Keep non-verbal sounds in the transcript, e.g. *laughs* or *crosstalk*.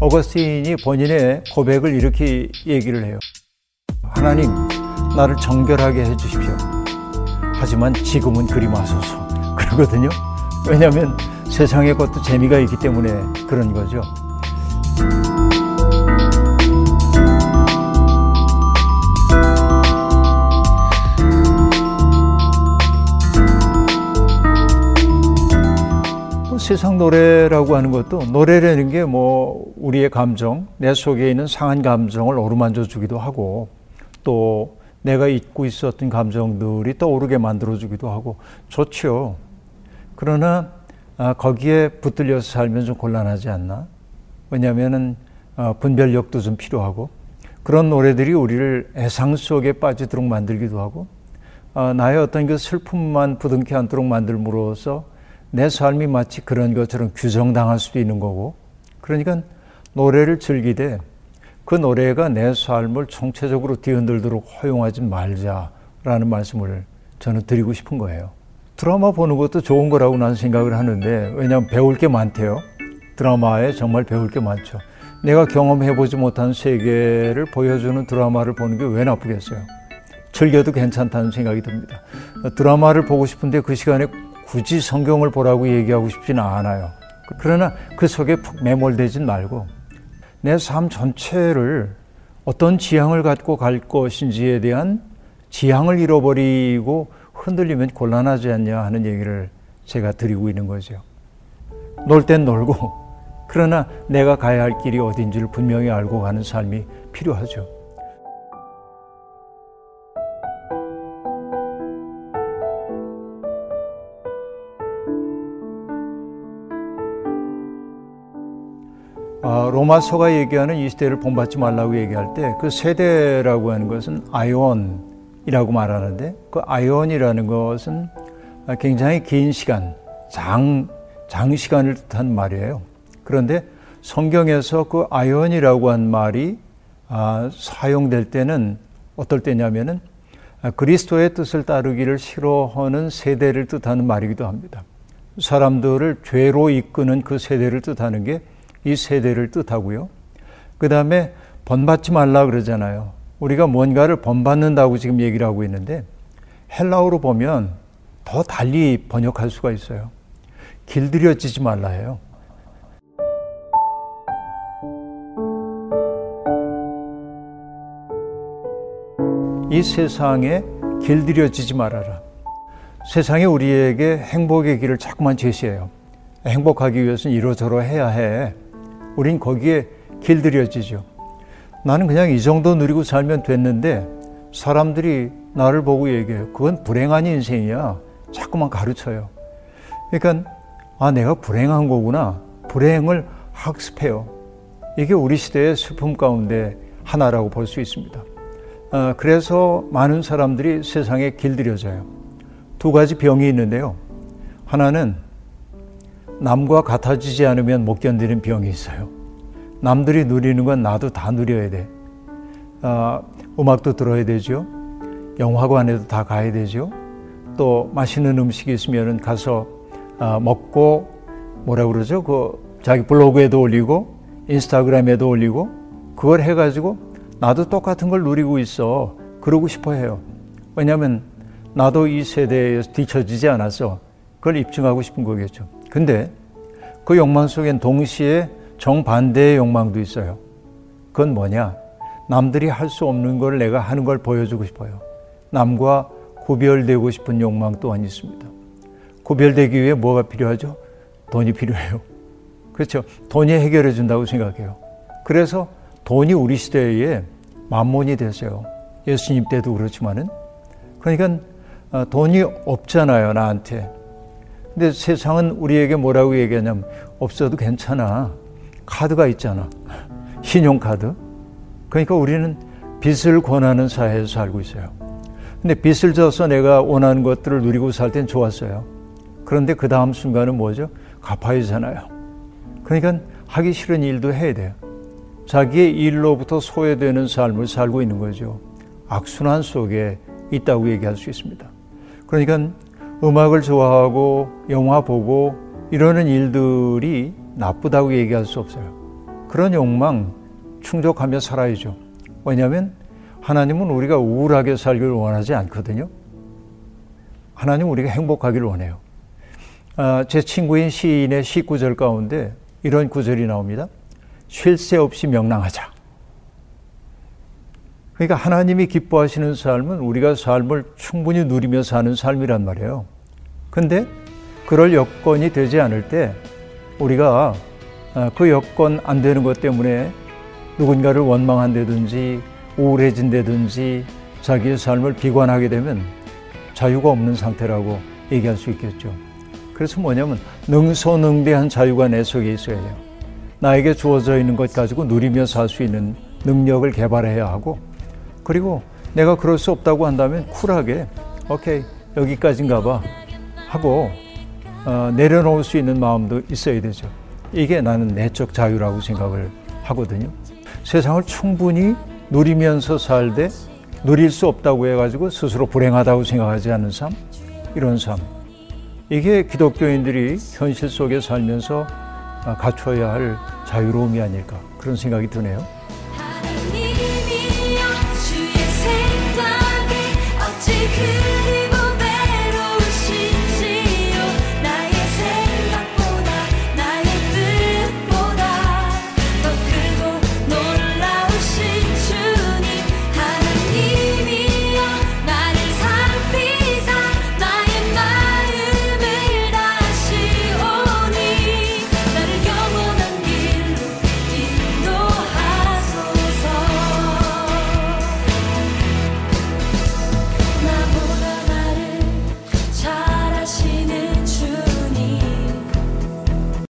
어거스틴이 본인의 고백을 이렇게 얘기를 해요. 하나님, 나를 정결하게 해주십시오. 하지만 지금은 그리 마소서. 그러거든요. 왜냐하면 세상의 것도 재미가 있기 때문에 그런 거죠. 세상 노래라고 하는 것도 노래라는 게 뭐 우리의 감정, 내 속에 있는 상한 감정을 어루만져 주기도 하고 또 내가 잊고 있었던 감정들이 떠오르게 만들어 주기도 하고 좋죠. 그러나 아, 거기에 붙들려서 살면 좀 곤란하지 않나? 왜냐하면은 아, 분별력도 좀 필요하고 그런 노래들이 우리를 애상 속에 빠지도록 만들기도 하고 아, 나의 어떤 그 슬픔만 부둥켜 안도록 만들므로써 내 삶이 마치 그런 것처럼 규정당할 수도 있는 거고 그러니까 노래를 즐기되 그 노래가 내 삶을 총체적으로 뒤흔들도록 허용하지 말자라는 말씀을 저는 드리고 싶은 거예요. 드라마 보는 것도 좋은 거라고 나는 생각을 하는데 왜냐하면 배울 게 많대요. 드라마에 정말 배울 게 많죠. 내가 경험해보지 못한 세계를 보여주는 드라마를 보는 게 왜 나쁘겠어요. 즐겨도 괜찮다는 생각이 듭니다. 드라마를 보고 싶은데 그 시간에 굳이 성경을 보라고 얘기하고 싶지는 않아요. 그러나 그 속에 푹 매몰되진 말고 내 삶 전체를 어떤 지향을 갖고 갈 것인지에 대한 지향을 잃어버리고 흔들리면 곤란하지 않냐 하는 얘기를 제가 드리고 있는 거죠. 놀 땐 놀고 그러나 내가 가야 할 길이 어딘지를 분명히 알고 가는 삶이 필요하죠. 로마서가 얘기하는 이 시대를 본받지 말라고 얘기할 때 그 세대라고 하는 것은 아이온이라고 말하는데 그 아이온이라는 것은 굉장히 긴 시간, 장, 장시간을 뜻한 말이에요. 그런데 성경에서 그 아이온이라고 한 말이 아, 사용될 때는 어떨 때냐면은 그리스도의 뜻을 따르기를 싫어하는 세대를 뜻하는 말이기도 합니다. 사람들을 죄로 이끄는 그 세대를 뜻하는 게 이 세대를 뜻하고요. 그 다음에 번받지 말라 그러잖아요. 우리가 뭔가를 번받는다고 지금 얘기를 하고 있는데 헬라어로 보면 더 달리 번역할 수가 있어요. 길들여지지 말라 해요. 이 세상에 길들여지지 말아라. 세상이 우리에게 행복의 길을 자꾸만 제시해요. 행복하기 위해서는 이러저러 해야 해. 우린 거기에 길들여지죠. 나는 그냥 이 정도 누리고 살면 됐는데 사람들이 나를 보고 얘기해요. 그건 불행한 인생이야. 자꾸만 가르쳐요. 그러니까 아 내가 불행한 거구나. 불행을 학습해요. 이게 우리 시대의 슬픔 가운데 하나라고 볼 수 있습니다. 아, 그래서 많은 사람들이 세상에 길들여져요. 두 가지 병이 있는데요. 하나는 남과 같아지지 않으면 못 견디는 병이 있어요. 남들이 누리는 건 나도 다 누려야 돼. 어, 음악도 들어야 되죠. 영화관에도 다 가야 되죠. 또 맛있는 음식이 있으면 가서 어, 먹고 뭐라 그러죠? 그 자기 블로그에도 올리고 인스타그램에도 올리고 그걸 해가지고 나도 똑같은 걸 누리고 있어. 그러고 싶어 해요. 왜냐하면 나도 이 세대에서 뒤처지지 않아서 그걸 입증하고 싶은 거겠죠. 근데 그 욕망 속엔 동시에 정반대의 욕망도 있어요. 그건 뭐냐? 남들이 할 수 없는 걸 내가 하는 걸 보여주고 싶어요. 남과 구별되고 싶은 욕망 또한 있습니다. 구별되기 위해 뭐가 필요하죠? 돈이 필요해요. *laughs* 그렇죠. 돈이 해결해 준다고 생각해요. 그래서 돈이 우리 시대에 만몬이 됐어요. 예수님 때도 그렇지만은. 그러니까 어, 돈이 없잖아요, 나한테. 근데 세상은 우리에게 뭐라고 얘기하냐면 없어도 괜찮아. 카드가 있잖아. 신용카드. 그러니까 우리는 빚을 권하는 사회에서 살고 있어요. 근데 빚을 져서 내가 원하는 것들을 누리고 살 땐 좋았어요. 그런데 그 다음 순간은 뭐죠? 갚아야 잖아요. 그러니까 하기 싫은 일도 해야 돼요. 자기의 일로부터 소외되는 삶을 살고 있는 거죠. 악순환 속에 있다고 얘기할 수 있습니다. 그러니까 음악을 좋아하고 영화 보고 이러는 일들이 나쁘다고 얘기할 수 없어요. 그런 욕망 충족하며 살아야죠. 왜냐하면 하나님은 우리가 우울하게 살기를 원하지 않거든요. 하나님 우리가 행복하기를 원해요. 아, 제 친구인 시인의 시 구절 가운데 이런 구절이 나옵니다. 쉴 새 없이 명랑하자. 그러니까 하나님이 기뻐하시는 삶은 우리가 삶을 충분히 누리며 사는 삶이란 말이에요. 근데 그럴 여건이 되지 않을 때 우리가 아, 그 여건 안 되는 것 때문에 누군가를 원망한다든지 우울해진다든지 자기의 삶을 비관하게 되면 자유가 없는 상태라고 얘기할 수 있겠죠. 그래서 뭐냐면 능소능대한 자유가 내 속에 있어야 돼요. 나에게 주어져 있는 것 가지고 누리며 살 수 있는 능력을 개발해야 하고 그리고 내가 그럴 수 없다고 한다면 쿨하게 오케이 여기까지인가 봐 하고 어, 내려놓을 수 있는 마음도 있어야 되죠. 이게 나는 내적 자유라고 생각을 하거든요. 세상을 충분히 누리면서 살되 누릴 수 없다고 해가지고 스스로 불행하다고 생각하지 않는 삶, 이런 삶. 이게 기독교인들이 현실 속에 살면서 갖춰야 할 자유로움이 아닐까 그런 생각이 드네요.